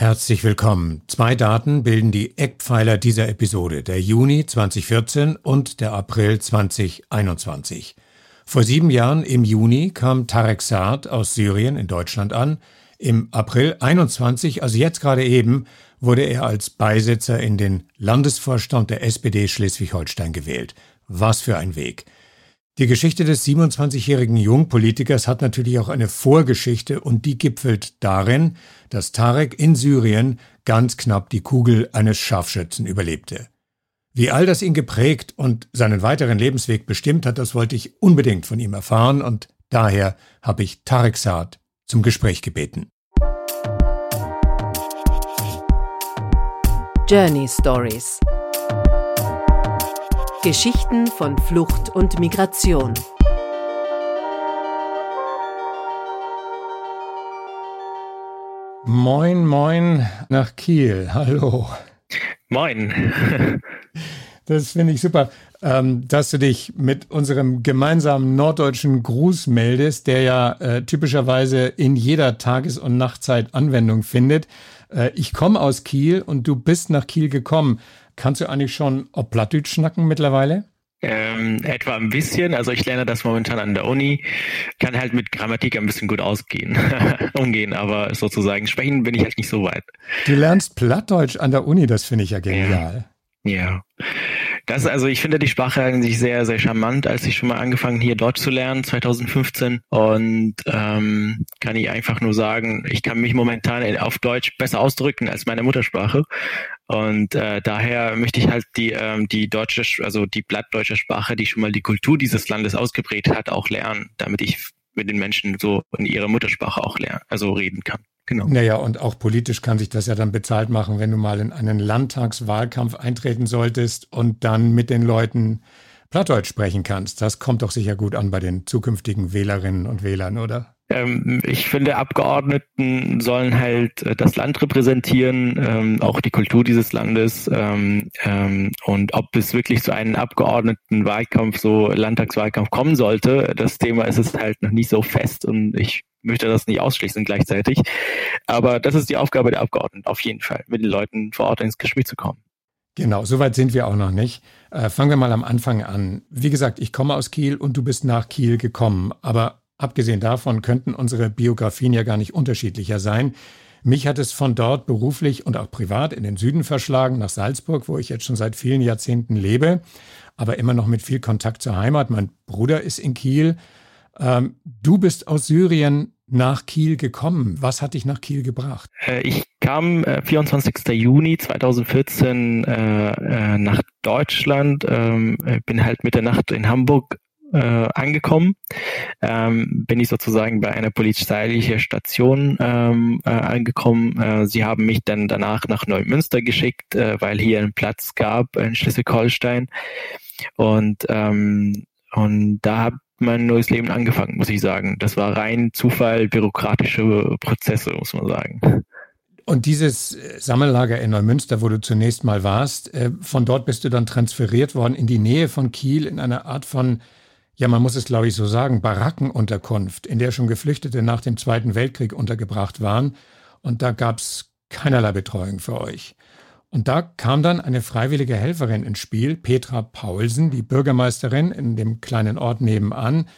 Herzlich willkommen. Zwei Daten bilden die Eckpfeiler dieser Episode, der Juni 2014 und der April 2021. Vor sieben Jahren im Juni kam Tarek Saad aus Syrien in Deutschland an. Im April 21, also jetzt gerade eben, wurde er als Beisitzer in den Landesvorstand der SPD Schleswig-Holstein gewählt. Was für ein Weg. Die Geschichte des 27-jährigen Jungpolitikers hat natürlich auch eine Vorgeschichte und die gipfelt darin, dass Tarek in Syrien ganz knapp die Kugel eines Scharfschützen überlebte. Wie all das ihn geprägt und seinen weiteren Lebensweg bestimmt hat, das wollte ich unbedingt von ihm erfahren und daher habe ich Tarek Saad zum Gespräch gebeten. Journey Stories Geschichten von Flucht und Migration. Moin, moin nach Kiel. Hallo. Moin. Das finde ich super, ähm, dass du dich mit unserem gemeinsamen norddeutschen Gruß meldest, der ja äh, typischerweise in jeder Tages- und Nachtzeit Anwendung findet. Äh, ich komme aus Kiel und du bist nach Kiel gekommen. Kannst du eigentlich schon Plattdeutsch schnacken mittlerweile? Ähm, etwa ein bisschen. Also ich lerne das momentan an der Uni. Kann halt mit Grammatik ein bisschen gut ausgehen, umgehen, aber sozusagen sprechen bin ich halt nicht so weit. Du lernst Plattdeutsch an der Uni, das finde ich ja genial. Ja. ja. Das, also ich finde die Sprache eigentlich sehr, sehr charmant, als ich schon mal angefangen hier Deutsch zu lernen, 2015. Und ähm, kann ich einfach nur sagen, ich kann mich momentan auf Deutsch besser ausdrücken als meine Muttersprache. Und äh, daher möchte ich halt die, ähm, die deutsche, also die blattdeutsche Sprache, die schon mal die Kultur dieses Landes ausgeprägt hat, auch lernen, damit ich mit den Menschen so in ihrer Muttersprache auch lernen, also reden kann. Genau. Naja, und auch politisch kann sich das ja dann bezahlt machen, wenn du mal in einen Landtagswahlkampf eintreten solltest und dann mit den Leuten Plattdeutsch sprechen kannst. Das kommt doch sicher gut an bei den zukünftigen Wählerinnen und Wählern, oder? Ähm, ich finde, Abgeordneten sollen halt äh, das Land repräsentieren, ähm, auch die Kultur dieses Landes. Ähm, und ob es wirklich zu einem Abgeordnetenwahlkampf, so Landtagswahlkampf kommen sollte, das Thema ist es halt noch nicht so fest und ich möchte das nicht ausschließen gleichzeitig. Aber das ist die Aufgabe der Abgeordneten, auf jeden Fall, mit den Leuten vor Ort ins Gespräch zu kommen. Genau, soweit sind wir auch noch nicht. Äh, fangen wir mal am Anfang an. Wie gesagt, ich komme aus Kiel und du bist nach Kiel gekommen. Aber Abgesehen davon könnten unsere Biografien ja gar nicht unterschiedlicher sein. Mich hat es von dort beruflich und auch privat in den Süden verschlagen, nach Salzburg, wo ich jetzt schon seit vielen Jahrzehnten lebe, aber immer noch mit viel Kontakt zur Heimat. Mein Bruder ist in Kiel. Ähm, du bist aus Syrien nach Kiel gekommen. Was hat dich nach Kiel gebracht? Äh, ich kam äh, 24. Juni 2014 äh, äh, nach Deutschland, ähm, bin halt mit der Nacht in Hamburg äh, angekommen. Ähm, bin ich sozusagen bei einer polizeilichen Station ähm, äh, angekommen. Äh, sie haben mich dann danach nach Neumünster geschickt, äh, weil hier einen Platz gab in Schleswig-Holstein. Und, ähm, und da hat mein neues Leben angefangen, muss ich sagen. Das war rein Zufall, bürokratische Prozesse, muss man sagen. Und dieses Sammellager in Neumünster, wo du zunächst mal warst, äh, von dort bist du dann transferiert worden in die Nähe von Kiel in einer Art von ja, man muss es, glaube ich, so sagen, Barackenunterkunft, in der schon Geflüchtete nach dem Zweiten Weltkrieg untergebracht waren. Und da gab es keinerlei Betreuung für euch. Und da kam dann eine freiwillige Helferin ins Spiel, Petra Paulsen, die Bürgermeisterin in dem kleinen Ort nebenan.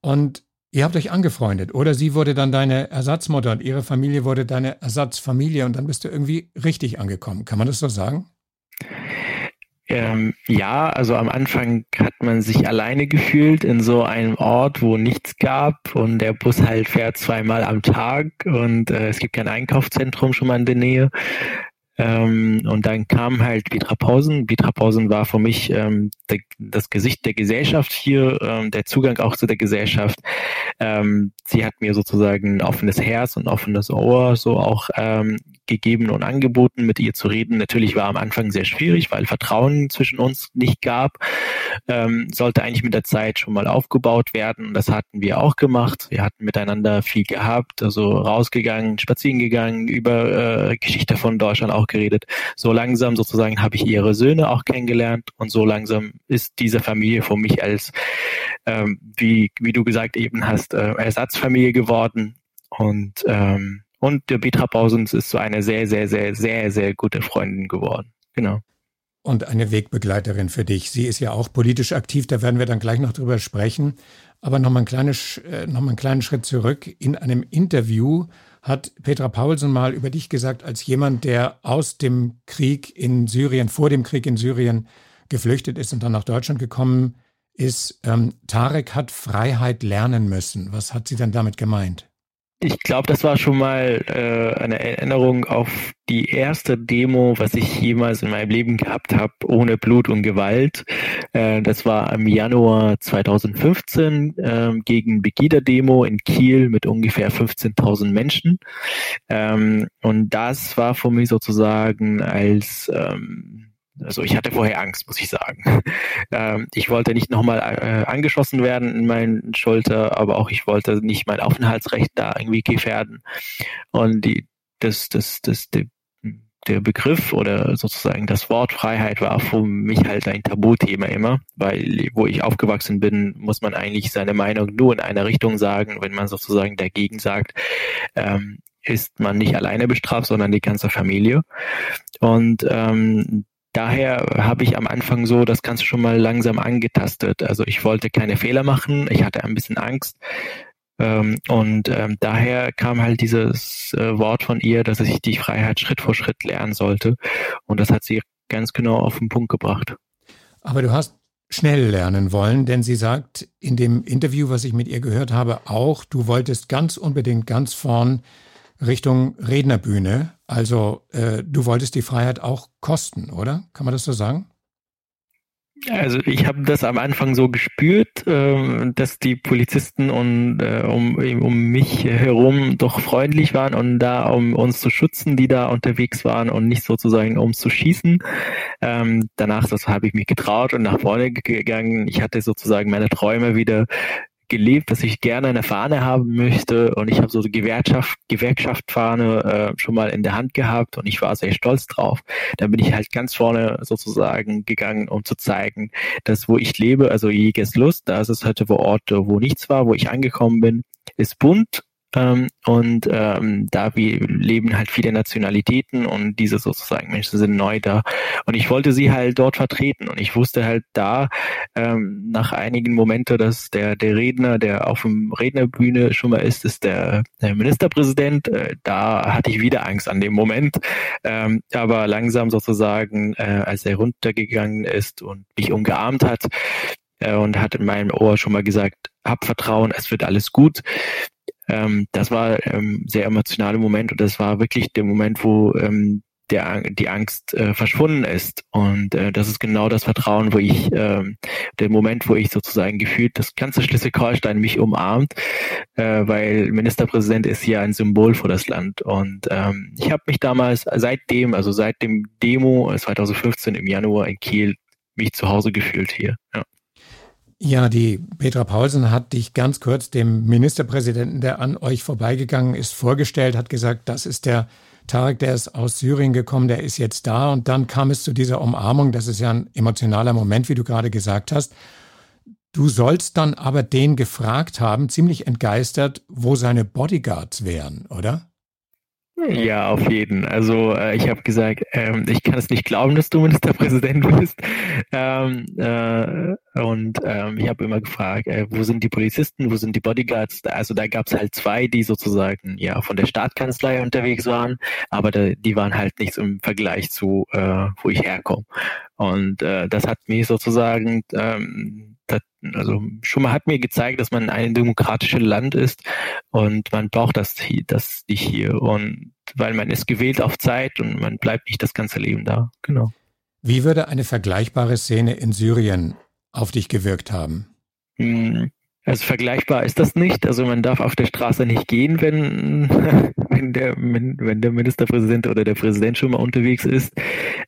Und ihr habt euch angefreundet, oder sie wurde dann deine Ersatzmutter und ihre Familie wurde deine Ersatzfamilie und dann bist du irgendwie richtig angekommen. Kann man das so sagen? Ähm, ja, also am Anfang hat man sich alleine gefühlt in so einem Ort, wo nichts gab und der Bus halt fährt zweimal am Tag und äh, es gibt kein Einkaufszentrum schon mal in der Nähe. Ähm, und dann kam halt Vitrapausen. Vitrapausen war für mich ähm, der, das Gesicht der Gesellschaft hier, ähm, der Zugang auch zu der Gesellschaft. Ähm, sie hat mir sozusagen ein offenes Herz und offenes Ohr so auch ähm, gegeben und angeboten, mit ihr zu reden. Natürlich war am Anfang sehr schwierig, weil Vertrauen zwischen uns nicht gab. Ähm, sollte eigentlich mit der Zeit schon mal aufgebaut werden. Das hatten wir auch gemacht. Wir hatten miteinander viel gehabt, also rausgegangen, spazieren gegangen, über äh, Geschichte von Deutschland auch geredet. So langsam sozusagen habe ich ihre Söhne auch kennengelernt und so langsam ist diese Familie für mich als, ähm, wie, wie du gesagt eben hast, äh, Ersatzfamilie geworden. Und ähm, und der Petra Pausens ist so eine sehr, sehr, sehr, sehr, sehr gute Freundin geworden. Genau. Und eine Wegbegleiterin für dich. Sie ist ja auch politisch aktiv, da werden wir dann gleich noch drüber sprechen. Aber nochmal ein kleines, äh, noch mal einen kleinen Schritt zurück. In einem Interview hat Petra Paulsen mal über dich gesagt, als jemand, der aus dem Krieg in Syrien, vor dem Krieg in Syrien geflüchtet ist und dann nach Deutschland gekommen ist, ähm, Tarek hat Freiheit lernen müssen. Was hat sie dann damit gemeint? Ich glaube, das war schon mal äh, eine Erinnerung auf die erste Demo, was ich jemals in meinem Leben gehabt habe, ohne Blut und Gewalt. Äh, das war im Januar 2015 äh, gegen Begida-Demo in Kiel mit ungefähr 15.000 Menschen. Ähm, und das war für mich sozusagen als ähm, also ich hatte vorher Angst, muss ich sagen. Ähm, ich wollte nicht nochmal äh, angeschossen werden in meinen Schulter, aber auch ich wollte nicht mein Aufenthaltsrecht da irgendwie gefährden. Und die, das, das, das, die, der Begriff oder sozusagen das Wort Freiheit war für mich halt ein Tabuthema immer, weil wo ich aufgewachsen bin, muss man eigentlich seine Meinung nur in einer Richtung sagen. Wenn man sozusagen dagegen sagt, ähm, ist man nicht alleine bestraft, sondern die ganze Familie. Und ähm, daher habe ich am Anfang so das Ganze schon mal langsam angetastet. Also ich wollte keine Fehler machen, ich hatte ein bisschen Angst. Ähm, und ähm, daher kam halt dieses äh, Wort von ihr, dass ich die Freiheit Schritt vor Schritt lernen sollte. Und das hat sie ganz genau auf den Punkt gebracht. Aber du hast schnell lernen wollen, denn sie sagt in dem Interview, was ich mit ihr gehört habe, auch, du wolltest ganz unbedingt ganz vorn Richtung Rednerbühne. Also äh, du wolltest die Freiheit auch kosten, oder? Kann man das so sagen? Also ich habe das am Anfang so gespürt, äh, dass die Polizisten und äh, um, um mich herum doch freundlich waren und da um uns zu schützen, die da unterwegs waren und nicht sozusagen um zu schießen. Ähm, danach das habe ich mich getraut und nach vorne gegangen. Ich hatte sozusagen meine Träume wieder gelebt, dass ich gerne eine Fahne haben möchte und ich habe so eine Gewerkschaft, Gewerkschaftfahne äh, schon mal in der Hand gehabt und ich war sehr stolz drauf. Dann bin ich halt ganz vorne sozusagen gegangen, um zu zeigen, dass wo ich lebe, also Jägers Lust, da ist es heute wo Orte, wo nichts war, wo ich angekommen bin, ist bunt ähm, und ähm, da wir leben halt viele Nationalitäten und diese sozusagen Menschen sind neu da. Und ich wollte sie halt dort vertreten. Und ich wusste halt da ähm, nach einigen Momente, dass der, der Redner, der auf dem Rednerbühne schon mal ist, ist der, der Ministerpräsident. Äh, da hatte ich wieder Angst an dem Moment. Ähm, aber langsam sozusagen, äh, als er runtergegangen ist und mich umgearmt hat, äh, und hat in meinem Ohr schon mal gesagt, hab Vertrauen, es wird alles gut ähm, das war ähm, sehr emotionaler Moment und das war wirklich der Moment, wo ähm, der, die Angst äh, verschwunden ist. Und äh, das ist genau das Vertrauen, wo ich, äh, der Moment, wo ich sozusagen gefühlt das ganze Schleswig-Holstein mich umarmt, äh, weil Ministerpräsident ist ja ein Symbol für das Land. Und ähm, ich habe mich damals seitdem, also seit dem Demo 2015 im Januar in Kiel, mich zu Hause gefühlt hier. Ja. Ja, die Petra Paulsen hat dich ganz kurz dem Ministerpräsidenten, der an euch vorbeigegangen ist, vorgestellt, hat gesagt, das ist der Tarek, der ist aus Syrien gekommen, der ist jetzt da. Und dann kam es zu dieser Umarmung. Das ist ja ein emotionaler Moment, wie du gerade gesagt hast. Du sollst dann aber den gefragt haben, ziemlich entgeistert, wo seine Bodyguards wären, oder? Ja, auf jeden. Also äh, ich habe gesagt, ähm, ich kann es nicht glauben, dass du Ministerpräsident bist. Ähm, äh, und ähm, ich habe immer gefragt, äh, wo sind die Polizisten, wo sind die Bodyguards? Also da gab es halt zwei, die sozusagen ja von der Staatskanzlei unterwegs waren, aber da, die waren halt nichts im Vergleich zu, äh, wo ich herkomme. Und äh, das hat mich sozusagen ähm, das, also schon mal hat mir gezeigt, dass man ein demokratisches Land ist und man braucht das, das nicht hier. Und weil man ist gewählt auf Zeit und man bleibt nicht das ganze Leben da. Genau. Wie würde eine vergleichbare Szene in Syrien auf dich gewirkt haben? Hm, also vergleichbar ist das nicht. Also man darf auf der Straße nicht gehen, wenn, wenn, der, wenn der Ministerpräsident oder der Präsident schon mal unterwegs ist.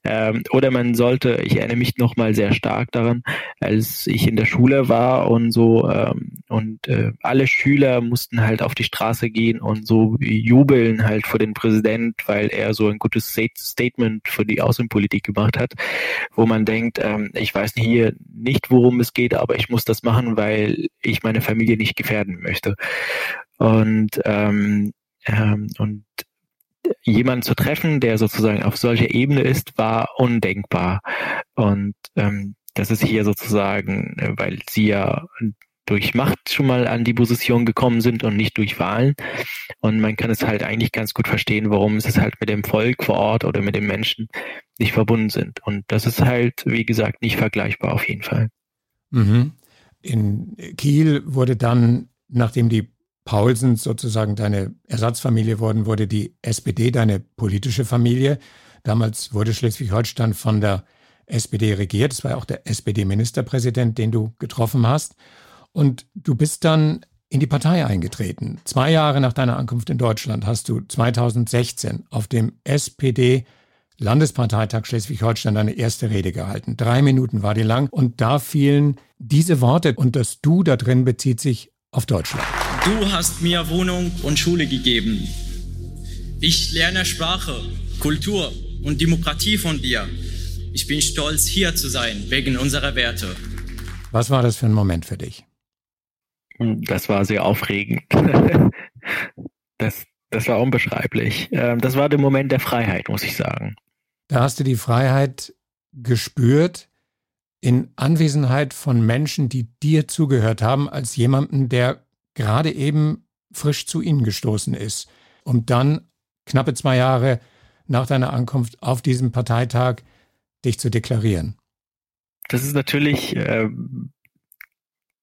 Ähm, oder man sollte, ich erinnere mich noch mal sehr stark daran, als ich in der Schule war und so ähm, und äh, alle Schüler mussten halt auf die Straße gehen und so jubeln halt vor den Präsident, weil er so ein gutes Statement für die Außenpolitik gemacht hat, wo man denkt, ähm, ich weiß hier nicht, worum es geht, aber ich muss das machen, weil ich meine Familie nicht gefährden möchte. Und ähm, Ähm, und jemanden zu treffen, der sozusagen auf solcher Ebene ist, war undenkbar. Und ähm, das ist hier sozusagen, äh, weil sie ja durch Macht schon mal an die Position gekommen sind und nicht durch Wahlen. Und man kann es halt eigentlich ganz gut verstehen, warum es halt mit dem Volk vor Ort oder mit den Menschen nicht verbunden sind. Und das ist halt, wie gesagt, nicht vergleichbar auf jeden Fall. Mhm. In Kiel wurde dann, nachdem die Paulsens sozusagen deine Ersatzfamilie wurden, wurde die SPD deine politische Familie. Damals wurde Schleswig-Holstein von der SPD regiert. Es war auch der SPD-Ministerpräsident, den du getroffen hast. Und du bist dann in die Partei eingetreten. Zwei Jahre nach deiner Ankunft in Deutschland hast du 2016 auf dem SPD Landesparteitag Schleswig-Holstein deine erste Rede gehalten. Drei Minuten war die lang und da fielen diese Worte und das Du da drin bezieht sich auf Deutschland. Du hast mir Wohnung und Schule gegeben. Ich lerne Sprache, Kultur und Demokratie von dir. Ich bin stolz, hier zu sein, wegen unserer Werte. Was war das für ein Moment für dich? Das war sehr aufregend. das, das war unbeschreiblich. Ähm, das war der Moment der Freiheit, muss ich sagen. Da hast du die Freiheit gespürt in Anwesenheit von Menschen, die dir zugehört haben, als jemanden, der gerade eben frisch zu ihnen gestoßen ist, um dann knappe zwei Jahre nach deiner Ankunft auf diesem Parteitag dich zu deklarieren. Das ist natürlich äh,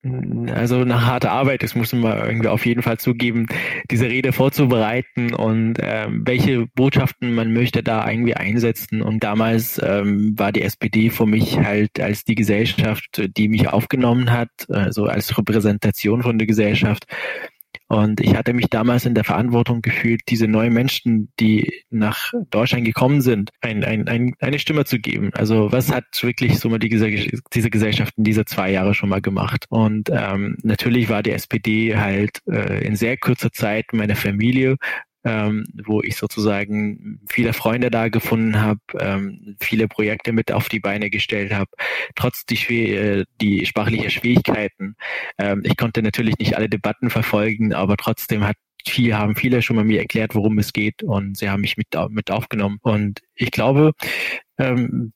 also eine harte Arbeit, das muss man irgendwie auf jeden Fall zugeben, diese Rede vorzubereiten und ähm, welche Botschaften man möchte da irgendwie einsetzen. Und damals ähm, war die SPD für mich halt als die Gesellschaft, die mich aufgenommen hat, also als Repräsentation von der Gesellschaft und ich hatte mich damals in der Verantwortung gefühlt, diese neuen Menschen, die nach Deutschland gekommen sind, ein, ein, ein, eine Stimme zu geben. Also was hat wirklich so mal die, diese Gesellschaft in diese zwei Jahre schon mal gemacht? Und ähm, natürlich war die SPD halt äh, in sehr kurzer Zeit meine Familie ähm, wo ich sozusagen viele Freunde da gefunden habe, ähm, viele Projekte mit auf die Beine gestellt habe, trotz die, äh, die sprachliche Schwierigkeiten. Ähm, ich konnte natürlich nicht alle Debatten verfolgen, aber trotzdem hat viel, haben viele schon mal mir erklärt, worum es geht und sie haben mich mit, mit aufgenommen. Und ich glaube, ähm,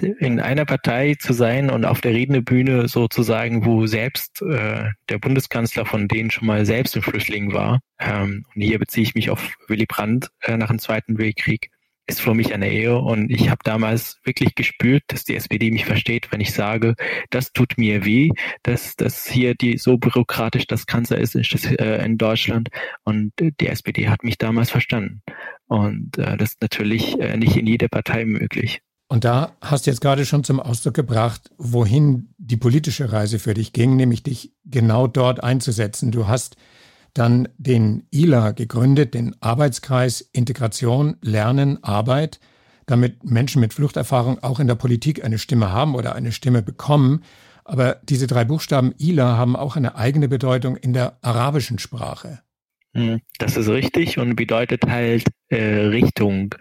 in einer Partei zu sein und auf der Rednerbühne sozusagen, wo selbst äh, der Bundeskanzler von denen schon mal selbst ein Flüchtling war, ähm, und hier beziehe ich mich auf Willy Brandt äh, nach dem Zweiten Weltkrieg, ist für mich eine Ehe und ich habe damals wirklich gespürt, dass die SPD mich versteht, wenn ich sage, das tut mir weh, dass das hier die so bürokratisch das Kanzler ist äh, in Deutschland. Und die SPD hat mich damals verstanden. Und äh, das ist natürlich äh, nicht in jeder Partei möglich. Und da hast du jetzt gerade schon zum Ausdruck gebracht, wohin die politische Reise für dich ging, nämlich dich genau dort einzusetzen. Du hast dann den ILA gegründet, den Arbeitskreis Integration, Lernen, Arbeit, damit Menschen mit Fluchterfahrung auch in der Politik eine Stimme haben oder eine Stimme bekommen. Aber diese drei Buchstaben ILA haben auch eine eigene Bedeutung in der arabischen Sprache. Das ist richtig und bedeutet halt äh, Richtung.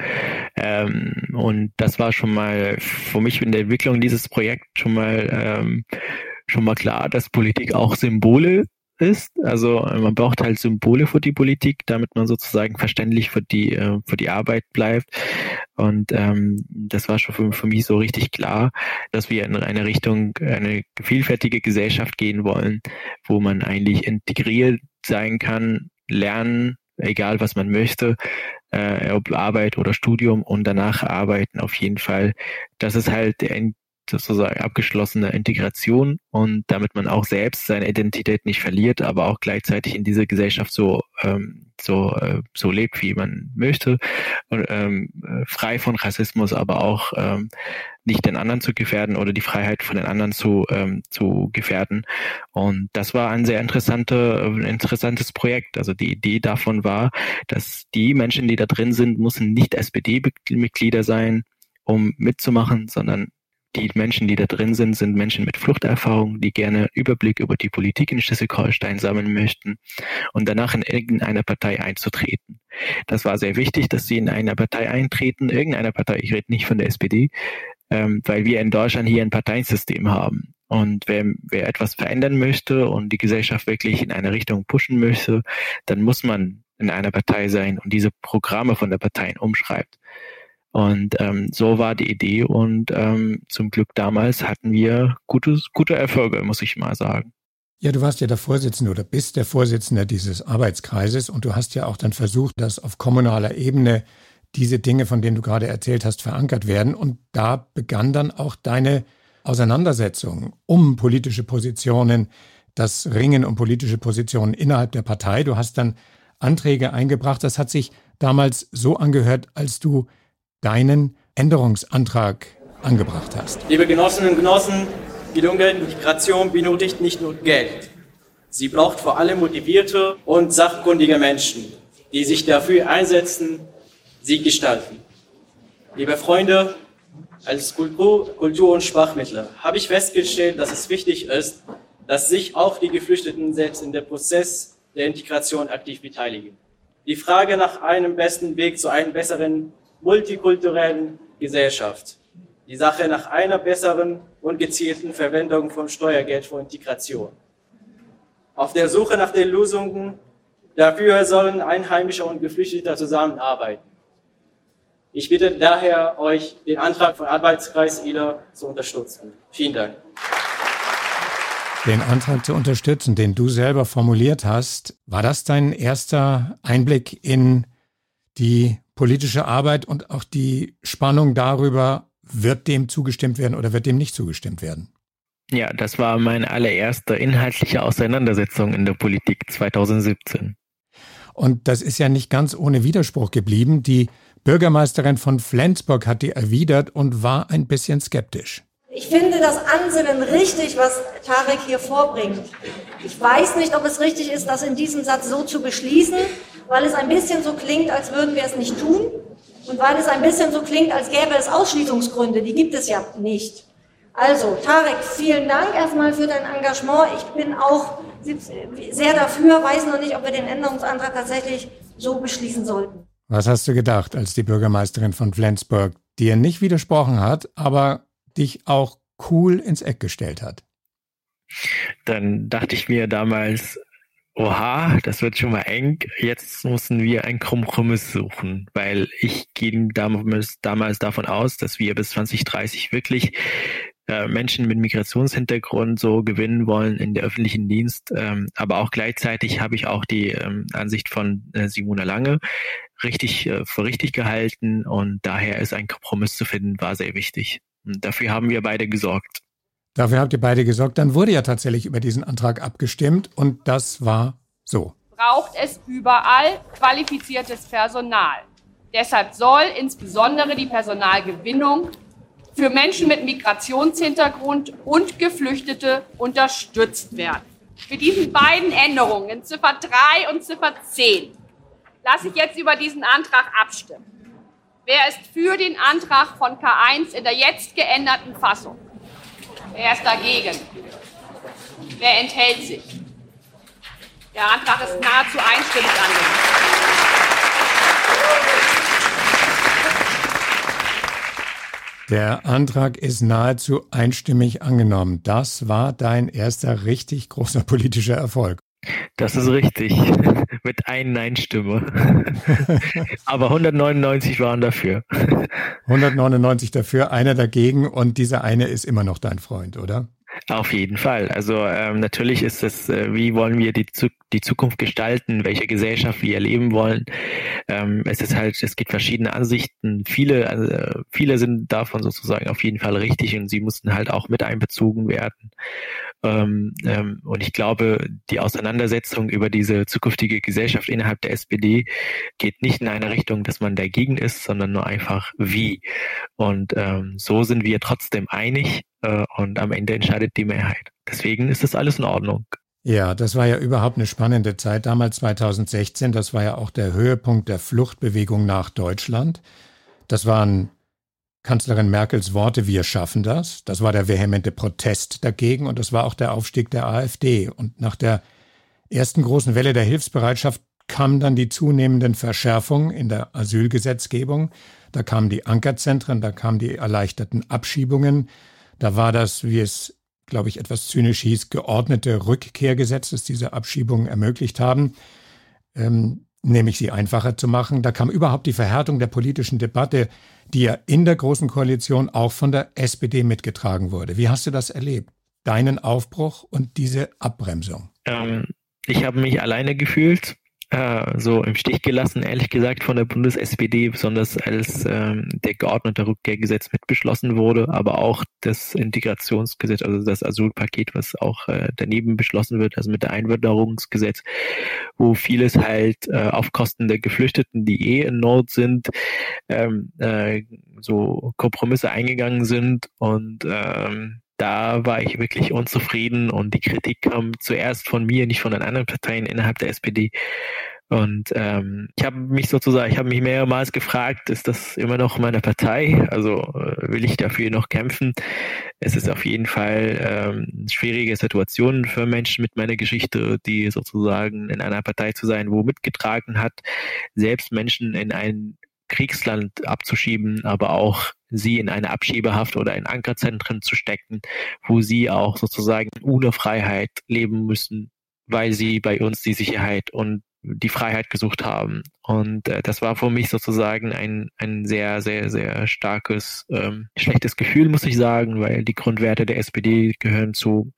Ähm, und das war schon mal für mich in der Entwicklung dieses Projekts schon mal ähm, schon mal klar, dass Politik auch Symbole ist. Also man braucht halt Symbole für die Politik, damit man sozusagen verständlich für die äh, für die Arbeit bleibt. Und ähm, das war schon für, für mich so richtig klar, dass wir in eine Richtung eine vielfältige Gesellschaft gehen wollen, wo man eigentlich integriert sein kann, lernen, egal was man möchte, äh, ob Arbeit oder Studium und danach arbeiten auf jeden Fall. Das ist halt der sozusagen abgeschlossene Integration und damit man auch selbst seine Identität nicht verliert, aber auch gleichzeitig in dieser Gesellschaft so ähm, so äh, so lebt, wie man möchte, und, ähm, frei von Rassismus, aber auch ähm, nicht den anderen zu gefährden oder die Freiheit von den anderen zu ähm, zu gefährden. Und das war ein sehr interessante, interessantes Projekt. Also die Idee davon war, dass die Menschen, die da drin sind, müssen nicht SPD-Mitglieder sein, um mitzumachen, sondern die Menschen, die da drin sind, sind Menschen mit Fluchterfahrung, die gerne Überblick über die Politik in Schleswig-Holstein sammeln möchten und danach in irgendeine Partei einzutreten. Das war sehr wichtig, dass sie in eine Partei eintreten, irgendeine Partei, ich rede nicht von der SPD, ähm, weil wir in Deutschland hier ein Parteiensystem haben. Und wer, wer etwas verändern möchte und die Gesellschaft wirklich in eine Richtung pushen möchte, dann muss man in einer Partei sein und diese Programme von der Partei umschreibt. Und ähm, so war die Idee und ähm, zum Glück damals hatten wir gutes, gute Erfolge, muss ich mal sagen. Ja, du warst ja der Vorsitzende oder bist der Vorsitzende dieses Arbeitskreises und du hast ja auch dann versucht, dass auf kommunaler Ebene diese Dinge, von denen du gerade erzählt hast, verankert werden. Und da begann dann auch deine Auseinandersetzung um politische Positionen, das Ringen um politische Positionen innerhalb der Partei. Du hast dann Anträge eingebracht. Das hat sich damals so angehört, als du deinen Änderungsantrag angebracht hast. Liebe Genossinnen und Genossen, die Migration benötigt nicht nur Geld. Sie braucht vor allem motivierte und sachkundige Menschen, die sich dafür einsetzen, sie gestalten. Liebe Freunde, als Kultur-, Kultur und Sprachmittler habe ich festgestellt, dass es wichtig ist, dass sich auch die Geflüchteten selbst in der Prozess der Integration aktiv beteiligen. Die Frage nach einem besten Weg zu einer besseren multikulturellen Gesellschaft die Sache nach einer besseren und gezielten Verwendung von Steuergeld für Integration. Auf der Suche nach den Lösungen dafür sollen Einheimische und Geflüchtete zusammenarbeiten. Ich bitte daher, euch den Antrag von Arbeitskreis ILA zu unterstützen. Vielen Dank. Den Antrag zu unterstützen, den du selber formuliert hast, war das dein erster Einblick in die politische Arbeit und auch die Spannung darüber, wird dem zugestimmt werden oder wird dem nicht zugestimmt werden? Ja, das war meine allererste inhaltliche Auseinandersetzung in der Politik 2017. Und das ist ja nicht ganz ohne Widerspruch geblieben. Die Bürgermeisterin von Flensburg hat die erwidert und war ein bisschen skeptisch. Ich finde das Ansinnen richtig, was Tarek hier vorbringt. Ich weiß nicht, ob es richtig ist, das in diesem Satz so zu beschließen, weil es ein bisschen so klingt, als würden wir es nicht tun. Und weil es ein bisschen so klingt, als gäbe es Ausschließungsgründe, die gibt es ja nicht. Also, Tarek, vielen Dank erstmal für dein Engagement. Ich bin auch sehr dafür, weiß noch nicht, ob wir den Änderungsantrag tatsächlich so beschließen sollten. Was hast du gedacht, als die Bürgermeisterin von Flensburg dir nicht widersprochen hat, aber dich auch cool ins Eck gestellt hat? Dann dachte ich mir damals, oha, das wird schon mal eng. Jetzt müssen wir einen Kompromiss suchen, weil ich ging damals, damals davon aus, dass wir bis 2030 wirklich äh, Menschen mit Migrationshintergrund so gewinnen wollen in der öffentlichen Dienst. Ähm, aber auch gleichzeitig habe ich auch die ähm, Ansicht von äh, Simona Lange richtig äh, für richtig gehalten und daher ist ein Kompromiss zu finden, war sehr wichtig. Und dafür haben wir beide gesorgt. Dafür habt ihr beide gesorgt. Dann wurde ja tatsächlich über diesen Antrag abgestimmt und das war so. Braucht es überall qualifiziertes Personal. Deshalb soll insbesondere die Personalgewinnung für Menschen mit Migrationshintergrund und Geflüchtete unterstützt werden. Für diesen beiden Änderungen in Ziffer 3 und Ziffer 10 lasse ich jetzt über diesen Antrag abstimmen. Wer ist für den Antrag von K1 in der jetzt geänderten Fassung? Wer ist dagegen? Wer enthält sich? Der Antrag ist nahezu einstimmig angenommen. Der Antrag ist nahezu einstimmig angenommen. Das war dein erster richtig großer politischer Erfolg. Das ist richtig. Mit einer Nein-Stimme. Aber 199 waren dafür. 199 dafür, einer dagegen und dieser eine ist immer noch dein Freund, oder? Auf jeden Fall. Also ähm, natürlich ist es, äh, wie wollen wir die, die Zukunft gestalten, welche Gesellschaft wir erleben wollen. Ähm, es ist halt, es gibt verschiedene Ansichten. Viele, äh, viele sind davon sozusagen auf jeden Fall richtig und sie mussten halt auch mit einbezogen werden. Ähm, ähm, und ich glaube, die Auseinandersetzung über diese zukünftige Gesellschaft innerhalb der SPD geht nicht in eine Richtung, dass man dagegen ist, sondern nur einfach wie. Und ähm, so sind wir trotzdem einig äh, und am Ende entscheidet die Mehrheit. Deswegen ist das alles in Ordnung. Ja, das war ja überhaupt eine spannende Zeit damals 2016. Das war ja auch der Höhepunkt der Fluchtbewegung nach Deutschland. Das waren Kanzlerin Merkels Worte, wir schaffen das. Das war der vehemente Protest dagegen und das war auch der Aufstieg der AfD. Und nach der ersten großen Welle der Hilfsbereitschaft kamen dann die zunehmenden Verschärfungen in der Asylgesetzgebung. Da kamen die Ankerzentren, da kamen die erleichterten Abschiebungen. Da war das, wie es, glaube ich, etwas zynisch hieß, geordnete Rückkehrgesetz, das diese Abschiebungen ermöglicht haben. Ähm, nämlich sie einfacher zu machen. Da kam überhaupt die Verhärtung der politischen Debatte, die ja in der Großen Koalition auch von der SPD mitgetragen wurde. Wie hast du das erlebt? Deinen Aufbruch und diese Abbremsung? Ähm, ich habe mich alleine gefühlt äh, so im Stich gelassen, ehrlich gesagt, von der Bundes-SPD, besonders als ähm, der geordnete Rückkehrgesetz mitbeschlossen wurde, aber auch das Integrationsgesetz, also das Asylpaket, was auch äh, daneben beschlossen wird, also mit der Einwanderungsgesetz, wo vieles halt äh, auf Kosten der Geflüchteten, die eh in Not sind, ähm, äh, so Kompromisse eingegangen sind und ähm, da war ich wirklich unzufrieden und die Kritik kam zuerst von mir, nicht von den anderen Parteien innerhalb der SPD. Und ähm, ich habe mich sozusagen, ich habe mich mehrmals gefragt, ist das immer noch meine Partei? Also äh, will ich dafür noch kämpfen? Es ist auf jeden Fall ähm, schwierige Situation für Menschen mit meiner Geschichte, die sozusagen in einer Partei zu sein, wo mitgetragen hat, selbst Menschen in ein Kriegsland abzuschieben, aber auch sie in eine Abschiebehaft oder in Ankerzentren zu stecken, wo sie auch sozusagen ohne Freiheit leben müssen, weil sie bei uns die Sicherheit und die Freiheit gesucht haben. Und äh, das war für mich sozusagen ein, ein sehr, sehr, sehr starkes, ähm, schlechtes Gefühl, muss ich sagen, weil die Grundwerte der SPD gehören zu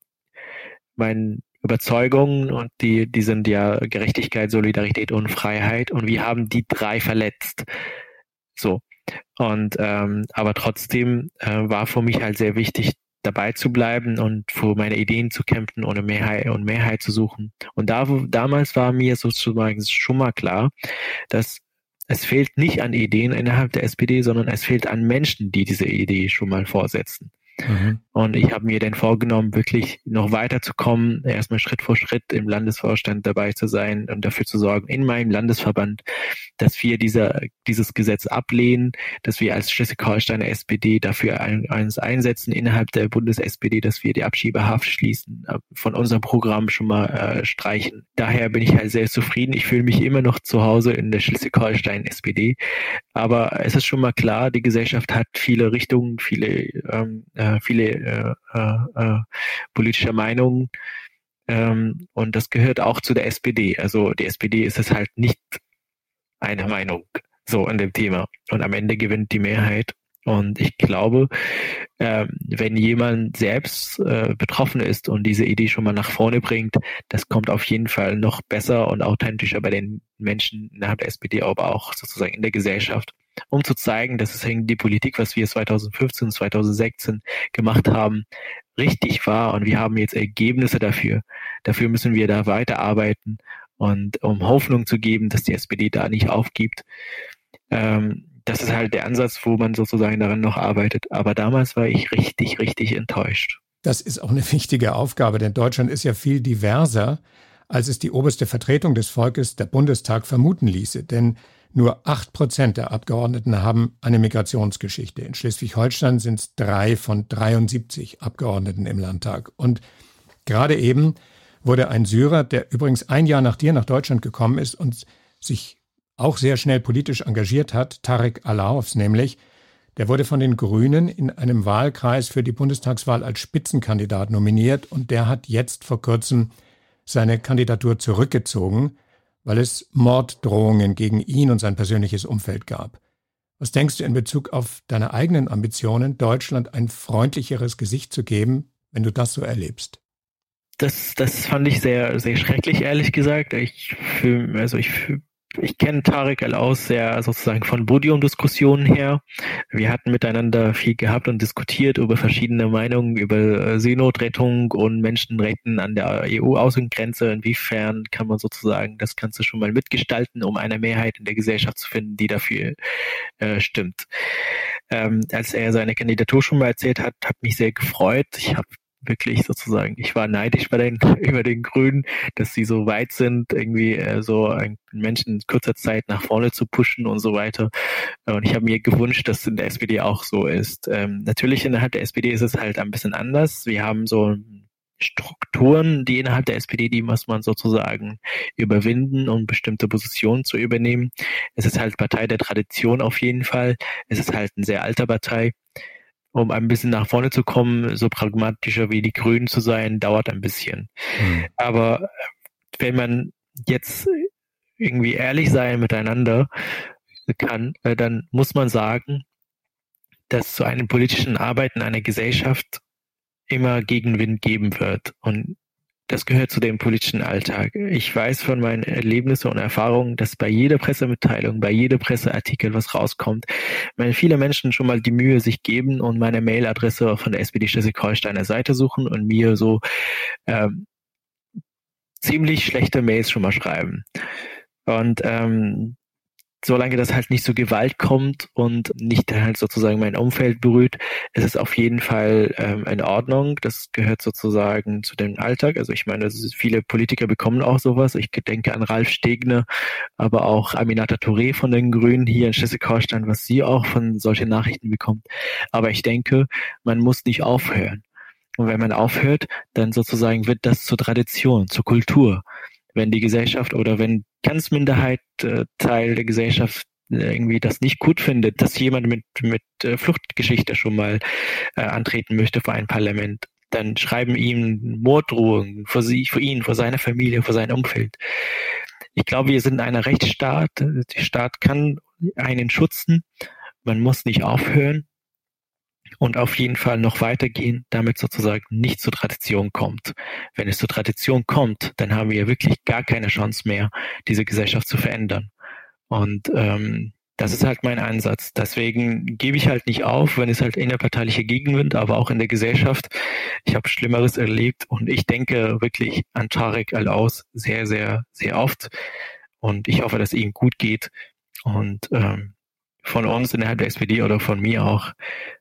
meinen Überzeugungen und die, die sind ja Gerechtigkeit, Solidarität und Freiheit und wir haben die drei verletzt. So. Und ähm, aber trotzdem äh, war für mich halt sehr wichtig, dabei zu bleiben und für meine Ideen zu kämpfen eine Mehrheit und Mehrheit zu suchen. Und da, damals war mir sozusagen schon mal klar, dass es fehlt nicht an Ideen innerhalb der SPD, sondern es fehlt an Menschen, die diese Idee schon mal vorsetzen. Mhm. Und ich habe mir dann vorgenommen, wirklich noch weiterzukommen, erstmal Schritt vor Schritt im Landesvorstand dabei zu sein und dafür zu sorgen, in meinem Landesverband, dass wir dieser, dieses Gesetz ablehnen, dass wir als Schleswig-Holsteiner SPD dafür ein, uns einsetzen innerhalb der Bundes-SPD, dass wir die Abschiebehaft schließen, von unserem Programm schon mal äh, streichen. Daher bin ich halt sehr zufrieden. Ich fühle mich immer noch zu Hause in der Schleswig-Holstein-SPD. Aber es ist schon mal klar, die Gesellschaft hat viele Richtungen, viele ähm, äh, äh, viele äh, äh, äh, politische Meinungen. Ähm, und das gehört auch zu der SPD. Also die SPD ist es halt nicht eine Meinung so an dem Thema. Und am Ende gewinnt die Mehrheit. Und ich glaube, äh, wenn jemand selbst äh, betroffen ist und diese Idee schon mal nach vorne bringt, das kommt auf jeden Fall noch besser und authentischer bei den Menschen innerhalb der SPD, aber auch sozusagen in der Gesellschaft um zu zeigen, dass es die Politik, was wir 2015, 2016 gemacht haben, richtig war und wir haben jetzt Ergebnisse dafür. Dafür müssen wir da weiterarbeiten und um Hoffnung zu geben, dass die SPD da nicht aufgibt. Ähm, das ist halt der Ansatz, wo man sozusagen daran noch arbeitet. Aber damals war ich richtig, richtig enttäuscht. Das ist auch eine wichtige Aufgabe, denn Deutschland ist ja viel diverser, als es die oberste Vertretung des Volkes, der Bundestag, vermuten ließe. Denn nur acht Prozent der Abgeordneten haben eine Migrationsgeschichte. In Schleswig-Holstein sind es drei von 73 Abgeordneten im Landtag. Und gerade eben wurde ein Syrer, der übrigens ein Jahr nach dir nach Deutschland gekommen ist und sich auch sehr schnell politisch engagiert hat, Tarek Alaufs nämlich, der wurde von den Grünen in einem Wahlkreis für die Bundestagswahl als Spitzenkandidat nominiert und der hat jetzt vor kurzem seine Kandidatur zurückgezogen weil es Morddrohungen gegen ihn und sein persönliches Umfeld gab. Was denkst du in Bezug auf deine eigenen Ambitionen, Deutschland ein freundlicheres Gesicht zu geben, wenn du das so erlebst? Das, das fand ich sehr, sehr schrecklich, ehrlich gesagt. Ich fühl, also ich fühl, ich kenne Tarek El Aus sehr sozusagen von Podiumdiskussionen her. Wir hatten miteinander viel gehabt und diskutiert über verschiedene Meinungen über äh, Seenotrettung und Menschenrechten an der EU-Außengrenze. Inwiefern kann man sozusagen das Ganze schon mal mitgestalten, um eine Mehrheit in der Gesellschaft zu finden, die dafür äh, stimmt. Ähm, als er seine Kandidatur schon mal erzählt hat, hat mich sehr gefreut. Ich habe wirklich sozusagen, ich war neidisch bei den, über den Grünen, dass sie so weit sind, irgendwie äh, so einen Menschen in kurzer Zeit nach vorne zu pushen und so weiter. Und ich habe mir gewünscht, dass es in der SPD auch so ist. Ähm, natürlich innerhalb der SPD ist es halt ein bisschen anders. Wir haben so Strukturen, die innerhalb der SPD, die muss man sozusagen überwinden, um bestimmte Positionen zu übernehmen. Es ist halt Partei der Tradition auf jeden Fall. Es ist halt eine sehr alte Partei um ein bisschen nach vorne zu kommen, so pragmatischer wie die Grünen zu sein, dauert ein bisschen. Mhm. Aber wenn man jetzt irgendwie ehrlich sein miteinander kann, äh, dann muss man sagen, dass zu einem politischen Arbeiten einer Gesellschaft immer Gegenwind geben wird. Und das gehört zu dem politischen Alltag. Ich weiß von meinen Erlebnissen und Erfahrungen, dass bei jeder Pressemitteilung, bei jedem Presseartikel, was rauskommt, meine viele Menschen schon mal die Mühe sich geben und meine Mailadresse von der SPD Schleswig-Holsteiner Seite suchen und mir so ähm, ziemlich schlechte Mails schon mal schreiben. Und ähm, solange das halt nicht so Gewalt kommt und nicht halt sozusagen mein Umfeld berührt, ist es auf jeden Fall ähm, in Ordnung. Das gehört sozusagen zu dem Alltag. Also ich meine, viele Politiker bekommen auch sowas. Ich denke an Ralf Stegner, aber auch Aminata Touré von den Grünen hier in Schleswig-Holstein, was sie auch von solchen Nachrichten bekommt. Aber ich denke, man muss nicht aufhören. Und wenn man aufhört, dann sozusagen wird das zur Tradition, zur Kultur wenn die Gesellschaft oder wenn ganz Minderheit äh, Teil der Gesellschaft äh, irgendwie das nicht gut findet, dass jemand mit, mit äh, Fluchtgeschichte schon mal äh, antreten möchte vor ein Parlament, dann schreiben ihm Morddrohungen vor sie, vor ihn, vor seiner Familie, vor seinem Umfeld. Ich glaube, wir sind in einer Rechtsstaat. Der Staat kann einen schützen. Man muss nicht aufhören und auf jeden Fall noch weitergehen, damit sozusagen nicht zur Tradition kommt. Wenn es zur Tradition kommt, dann haben wir wirklich gar keine Chance mehr, diese Gesellschaft zu verändern. Und ähm, das ist halt mein Ansatz. Deswegen gebe ich halt nicht auf, wenn es halt innerparteiliche Gegenwind, aber auch in der Gesellschaft. Ich habe Schlimmeres erlebt und ich denke wirklich an Tarek Al-Aus sehr, sehr, sehr oft. Und ich hoffe, dass ihm gut geht. Und ähm, von uns innerhalb der SPD oder von mir auch,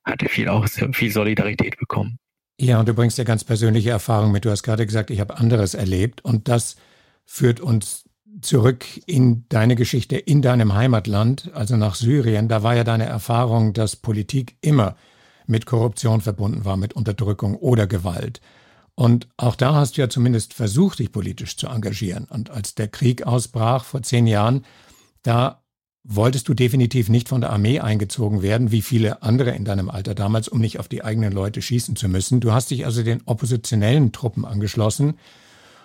hat er viel, auch viel Solidarität bekommen. Ja, und du bringst ja ganz persönliche Erfahrungen mit. Du hast gerade gesagt, ich habe anderes erlebt und das führt uns zurück in deine Geschichte in deinem Heimatland, also nach Syrien. Da war ja deine Erfahrung, dass Politik immer mit Korruption verbunden war, mit Unterdrückung oder Gewalt. Und auch da hast du ja zumindest versucht, dich politisch zu engagieren. Und als der Krieg ausbrach vor zehn Jahren, da wolltest du definitiv nicht von der Armee eingezogen werden, wie viele andere in deinem Alter damals, um nicht auf die eigenen Leute schießen zu müssen. Du hast dich also den oppositionellen Truppen angeschlossen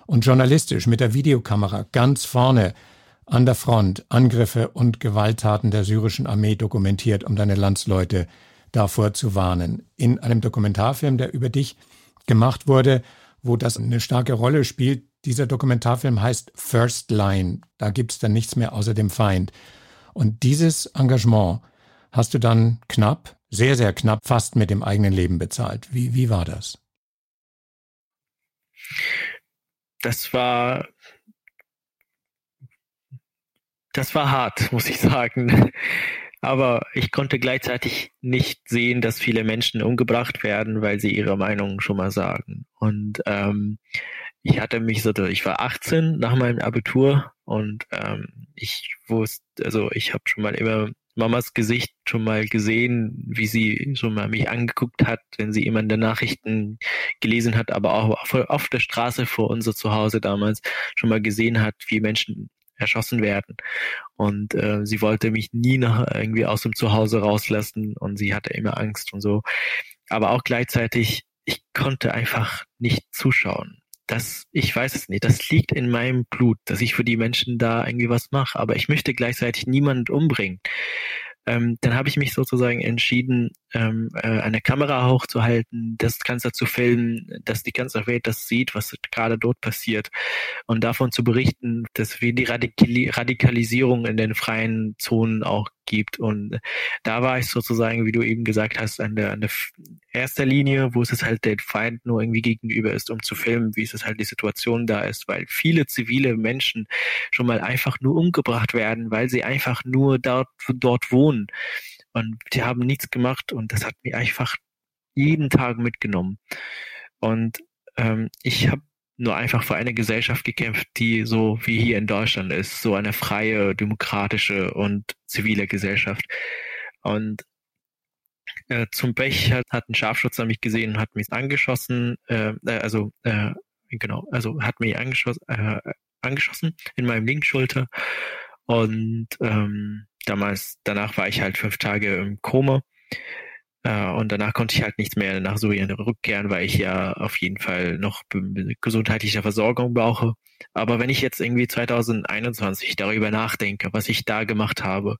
und journalistisch mit der Videokamera ganz vorne an der Front Angriffe und Gewalttaten der syrischen Armee dokumentiert, um deine Landsleute davor zu warnen. In einem Dokumentarfilm, der über dich gemacht wurde, wo das eine starke Rolle spielt, dieser Dokumentarfilm heißt First Line. Da gibt's dann nichts mehr außer dem Feind. Und dieses Engagement hast du dann knapp, sehr, sehr knapp, fast mit dem eigenen Leben bezahlt. Wie, wie war das? Das war, das war hart, muss ich sagen. Aber ich konnte gleichzeitig nicht sehen, dass viele Menschen umgebracht werden, weil sie ihre Meinung schon mal sagen. Und ähm, ich hatte mich so, ich war 18 nach meinem Abitur und ähm, ich wusste, also ich habe schon mal immer Mamas Gesicht schon mal gesehen, wie sie schon mal mich angeguckt hat, wenn sie immer in den Nachrichten gelesen hat, aber auch auf, auf der Straße vor unser Zuhause damals schon mal gesehen hat, wie Menschen erschossen werden. Und äh, sie wollte mich nie nach irgendwie aus dem Zuhause rauslassen und sie hatte immer Angst und so. Aber auch gleichzeitig, ich konnte einfach nicht zuschauen das, ich weiß es nicht, das liegt in meinem Blut, dass ich für die Menschen da irgendwie was mache, aber ich möchte gleichzeitig niemand umbringen. Ähm, dann habe ich mich sozusagen entschieden, ähm, äh, eine Kamera hochzuhalten, das Ganze zu filmen, dass die ganze Welt das sieht, was gerade dort passiert. Und davon zu berichten, dass wir die Radikali Radikalisierung in den freien Zonen auch gibt. Und da war ich sozusagen, wie du eben gesagt hast, an der, an der erster Linie, wo es halt der Feind nur irgendwie gegenüber ist, um zu filmen, wie es halt die Situation da ist, weil viele zivile Menschen schon mal einfach nur umgebracht werden, weil sie einfach nur dort, dort wohnen. Und die haben nichts gemacht und das hat mich einfach jeden Tag mitgenommen. Und ähm, ich habe nur einfach für eine Gesellschaft gekämpft, die so wie hier in Deutschland ist, so eine freie, demokratische und zivile Gesellschaft. Und äh, zum Pech hat, hat ein Scharfschützer mich gesehen und hat mich angeschossen, äh, äh, also äh, genau, also hat mich angeschossen, äh, angeschossen in meinem linken Schulter. Und ähm, damals, danach war ich halt fünf Tage im Koma. Äh, und danach konnte ich halt nicht mehr nach Syrien rückkehren, weil ich ja auf jeden Fall noch gesundheitliche Versorgung brauche. Aber wenn ich jetzt irgendwie 2021 darüber nachdenke, was ich da gemacht habe,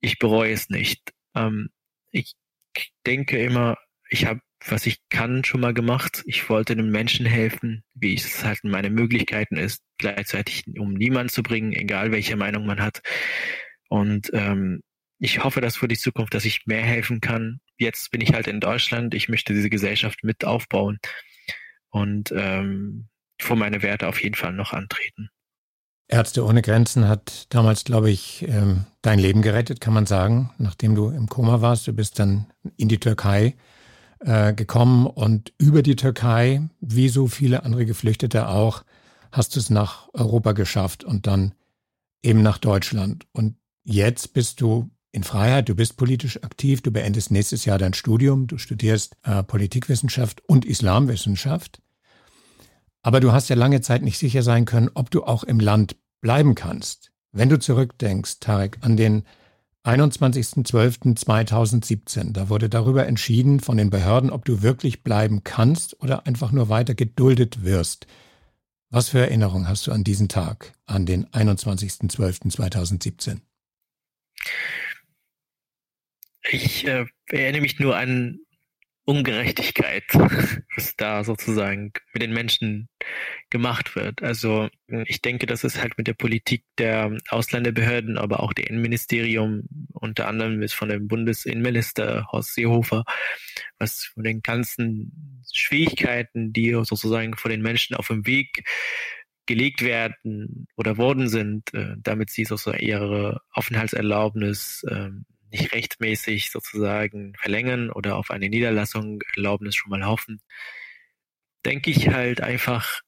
ich bereue es nicht. Ähm, ich denke immer, ich habe, was ich kann, schon mal gemacht. Ich wollte den Menschen helfen, wie es halt in meinen Möglichkeiten ist, gleichzeitig um niemanden zu bringen, egal welche Meinung man hat. Und ähm, ich hoffe, dass für die Zukunft, dass ich mehr helfen kann. Jetzt bin ich halt in Deutschland. Ich möchte diese Gesellschaft mit aufbauen und ähm, vor meine Werte auf jeden Fall noch antreten. Ärzte ohne Grenzen hat damals, glaube ich, ähm, dein Leben gerettet, kann man sagen, nachdem du im Koma warst. Du bist dann in die Türkei äh, gekommen und über die Türkei, wie so viele andere Geflüchtete auch, hast du es nach Europa geschafft und dann eben nach Deutschland. Und jetzt bist du in Freiheit, du bist politisch aktiv, du beendest nächstes Jahr dein Studium, du studierst äh, Politikwissenschaft und Islamwissenschaft. Aber du hast ja lange Zeit nicht sicher sein können, ob du auch im Land bleiben kannst. Wenn du zurückdenkst, Tarek, an den 21.12.2017, da wurde darüber entschieden von den Behörden, ob du wirklich bleiben kannst oder einfach nur weiter geduldet wirst. Was für Erinnerungen hast du an diesen Tag, an den 21.12.2017? Ich äh, erinnere mich nur an Ungerechtigkeit, was da sozusagen mit den Menschen gemacht wird. Also ich denke, das ist halt mit der Politik der Ausländerbehörden, aber auch der Innenministerium, unter anderem ist von dem Bundesinnenminister Horst Seehofer, was von den ganzen Schwierigkeiten, die sozusagen vor den Menschen auf dem Weg gelegt werden oder worden sind, äh, damit sie sozusagen ihre Aufenthaltserlaubnis ähm, nicht rechtmäßig sozusagen verlängern oder auf eine Niederlassung Erlaubnis schon mal hoffen, denke ich halt einfach,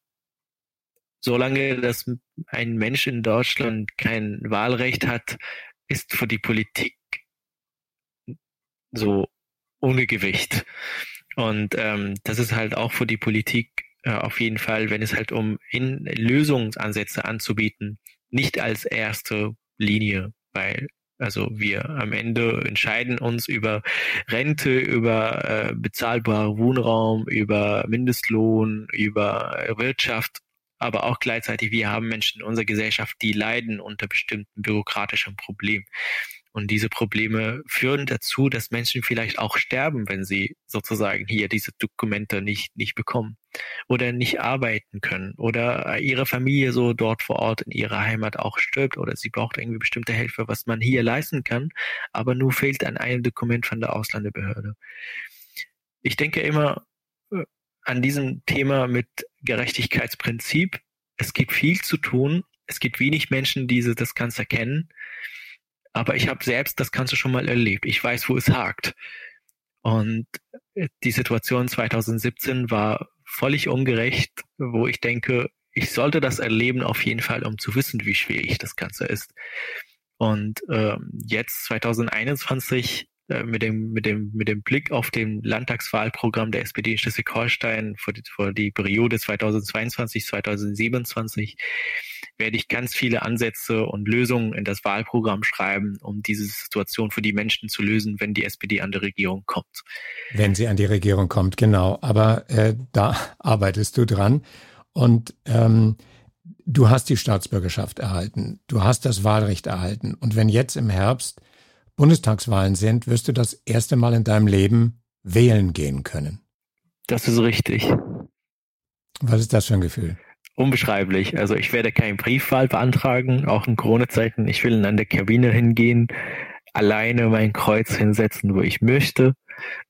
solange dass ein Mensch in Deutschland kein Wahlrecht hat, ist für die Politik so ohne Gewicht. Und ähm, das ist halt auch für die Politik äh, auf jeden Fall, wenn es halt um in Lösungsansätze anzubieten, nicht als erste Linie, weil also wir am Ende entscheiden uns über Rente, über äh, bezahlbaren Wohnraum, über Mindestlohn, über Wirtschaft, aber auch gleichzeitig wir haben Menschen in unserer Gesellschaft, die leiden unter bestimmten bürokratischen Problemen. Und diese Probleme führen dazu, dass Menschen vielleicht auch sterben, wenn sie sozusagen hier diese Dokumente nicht, nicht bekommen oder nicht arbeiten können oder ihre Familie so dort vor Ort in ihrer Heimat auch stirbt oder sie braucht irgendwie bestimmte Hilfe, was man hier leisten kann, aber nur fehlt an einem Dokument von der Ausländerbehörde. Ich denke immer äh, an diesem Thema mit Gerechtigkeitsprinzip. Es gibt viel zu tun. Es gibt wenig Menschen, die das Ganze kennen. Aber ich habe selbst das Ganze schon mal erlebt. Ich weiß, wo es hakt. Und äh, die Situation 2017 war völlig ungerecht, wo ich denke, ich sollte das erleben auf jeden Fall, um zu wissen, wie schwierig das Ganze ist. Und ähm, jetzt 2021 äh, mit dem mit dem mit dem Blick auf dem Landtagswahlprogramm der SPD in Schleswig-Holstein für die, für die Periode 2022 2027 werde ich ganz viele Ansätze und Lösungen in das Wahlprogramm schreiben, um diese Situation für die Menschen zu lösen, wenn die SPD an die Regierung kommt. Wenn sie an die Regierung kommt, genau. Aber äh, da arbeitest du dran. Und ähm, du hast die Staatsbürgerschaft erhalten, du hast das Wahlrecht erhalten. Und wenn jetzt im Herbst Bundestagswahlen sind, wirst du das erste Mal in deinem Leben wählen gehen können. Das ist richtig. Was ist das für ein Gefühl? Unbeschreiblich. Also ich werde keinen Briefwahl beantragen, auch in Corona-Zeiten. Ich will an der Kabine hingehen, alleine mein Kreuz hinsetzen, wo ich möchte,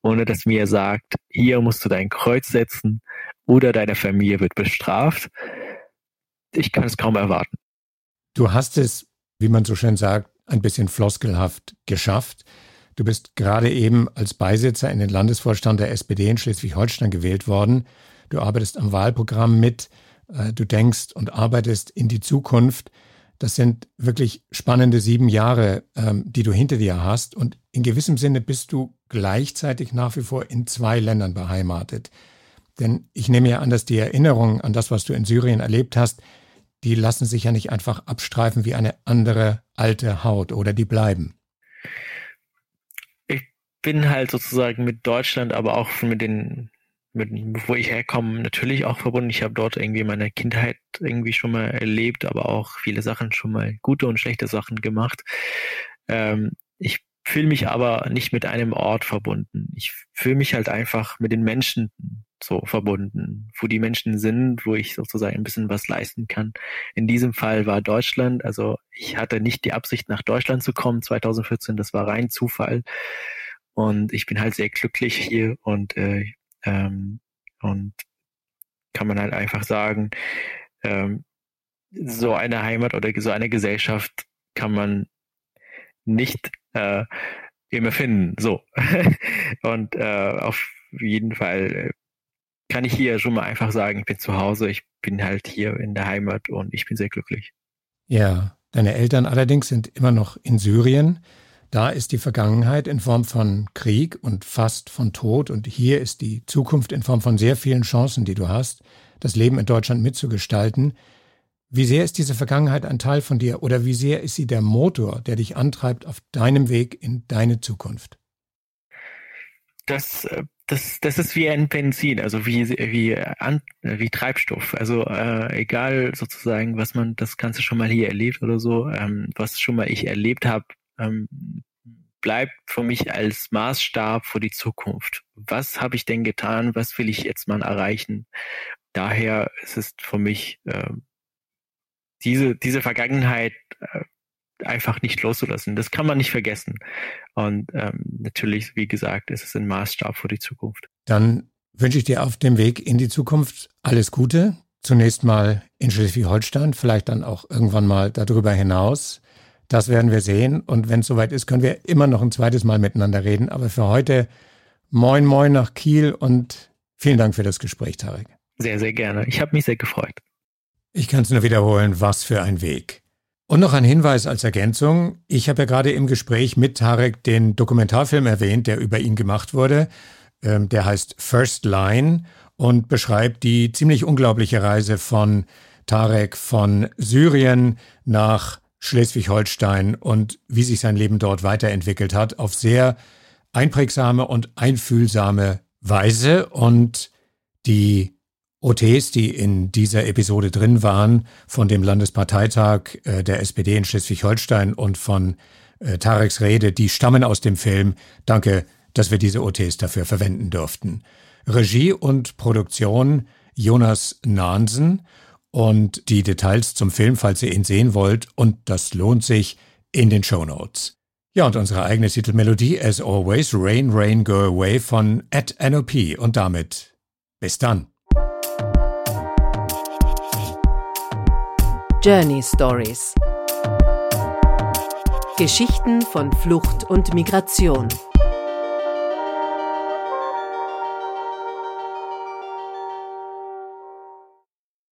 ohne dass mir sagt, hier musst du dein Kreuz setzen oder deine Familie wird bestraft. Ich kann es kaum erwarten. Du hast es, wie man so schön sagt, ein bisschen floskelhaft geschafft. Du bist gerade eben als Beisitzer in den Landesvorstand der SPD in Schleswig-Holstein gewählt worden. Du arbeitest am Wahlprogramm mit. Äh, du denkst und arbeitest in die Zukunft. Das sind wirklich spannende sieben Jahre, ähm, die du hinter dir hast. Und in gewissem Sinne bist du gleichzeitig nach wie vor in zwei Ländern beheimatet. Denn ich nehme ja an, dass die Erinnerungen an das, was du in Syrien erlebt hast, die lassen sich ja nicht einfach abstreifen wie eine andere alte Haut oder die bleiben. Ich bin halt sozusagen mit Deutschland, aber auch mit den, mit, wo ich herkomme, natürlich auch verbunden. Ich habe dort irgendwie meine Kindheit irgendwie schon mal erlebt, aber auch viele Sachen schon mal gute und schlechte Sachen gemacht. Ähm, ich fühle mich aber nicht mit einem Ort verbunden. Ich fühle mich halt einfach mit den Menschen so verbunden, wo die Menschen sind, wo ich sozusagen ein bisschen was leisten kann. In diesem Fall war Deutschland, also ich hatte nicht die Absicht, nach Deutschland zu kommen 2014, das war rein Zufall. Und ich bin halt sehr glücklich hier und, äh, ähm, und kann man halt einfach sagen, ähm, so eine Heimat oder so eine Gesellschaft kann man nicht äh, immer finden. So. und äh, auf jeden Fall äh, kann ich hier schon mal einfach sagen, ich bin zu Hause, ich bin halt hier in der Heimat und ich bin sehr glücklich. Ja, deine Eltern allerdings sind immer noch in Syrien. Da ist die Vergangenheit in Form von Krieg und fast von Tod und hier ist die Zukunft in Form von sehr vielen Chancen, die du hast, das Leben in Deutschland mitzugestalten. Wie sehr ist diese Vergangenheit ein Teil von dir oder wie sehr ist sie der Motor, der dich antreibt auf deinem Weg in deine Zukunft? Das, äh, das, das ist wie ein Benzin, also wie, wie, wie Treibstoff. Also äh, egal sozusagen, was man das Ganze schon mal hier erlebt oder so, ähm, was schon mal ich erlebt habe, ähm, bleibt für mich als Maßstab für die Zukunft. Was habe ich denn getan? Was will ich jetzt mal erreichen? Daher ist es für mich äh, diese, diese Vergangenheit äh, einfach nicht loszulassen. Das kann man nicht vergessen. Und ähm, natürlich, wie gesagt, ist es ein Maßstab für die Zukunft. Dann wünsche ich dir auf dem Weg in die Zukunft alles Gute. Zunächst mal in Schleswig-Holstein, vielleicht dann auch irgendwann mal darüber hinaus. Das werden wir sehen. Und wenn es soweit ist, können wir immer noch ein zweites Mal miteinander reden. Aber für heute moin moin nach Kiel und vielen Dank für das Gespräch, Tarek. Sehr, sehr gerne. Ich habe mich sehr gefreut. Ich kann es nur wiederholen, was für ein Weg. Und noch ein Hinweis als Ergänzung. Ich habe ja gerade im Gespräch mit Tarek den Dokumentarfilm erwähnt, der über ihn gemacht wurde. Ähm, der heißt First Line und beschreibt die ziemlich unglaubliche Reise von Tarek von Syrien nach Schleswig-Holstein und wie sich sein Leben dort weiterentwickelt hat, auf sehr einprägsame und einfühlsame Weise. Und die OTs, die in dieser Episode drin waren, von dem Landesparteitag äh, der SPD in Schleswig-Holstein und von äh, Tareks Rede, die stammen aus dem Film. Danke, dass wir diese OTs dafür verwenden durften. Regie und Produktion Jonas Nahnsen und die Details zum Film, falls ihr ihn sehen wollt, und das lohnt sich in den Show Notes. Ja, und unsere eigene Titelmelodie, as always, Rain, Rain, Go Away von at NOP. Und damit bis dann. Journey Stories Geschichten von Flucht und Migration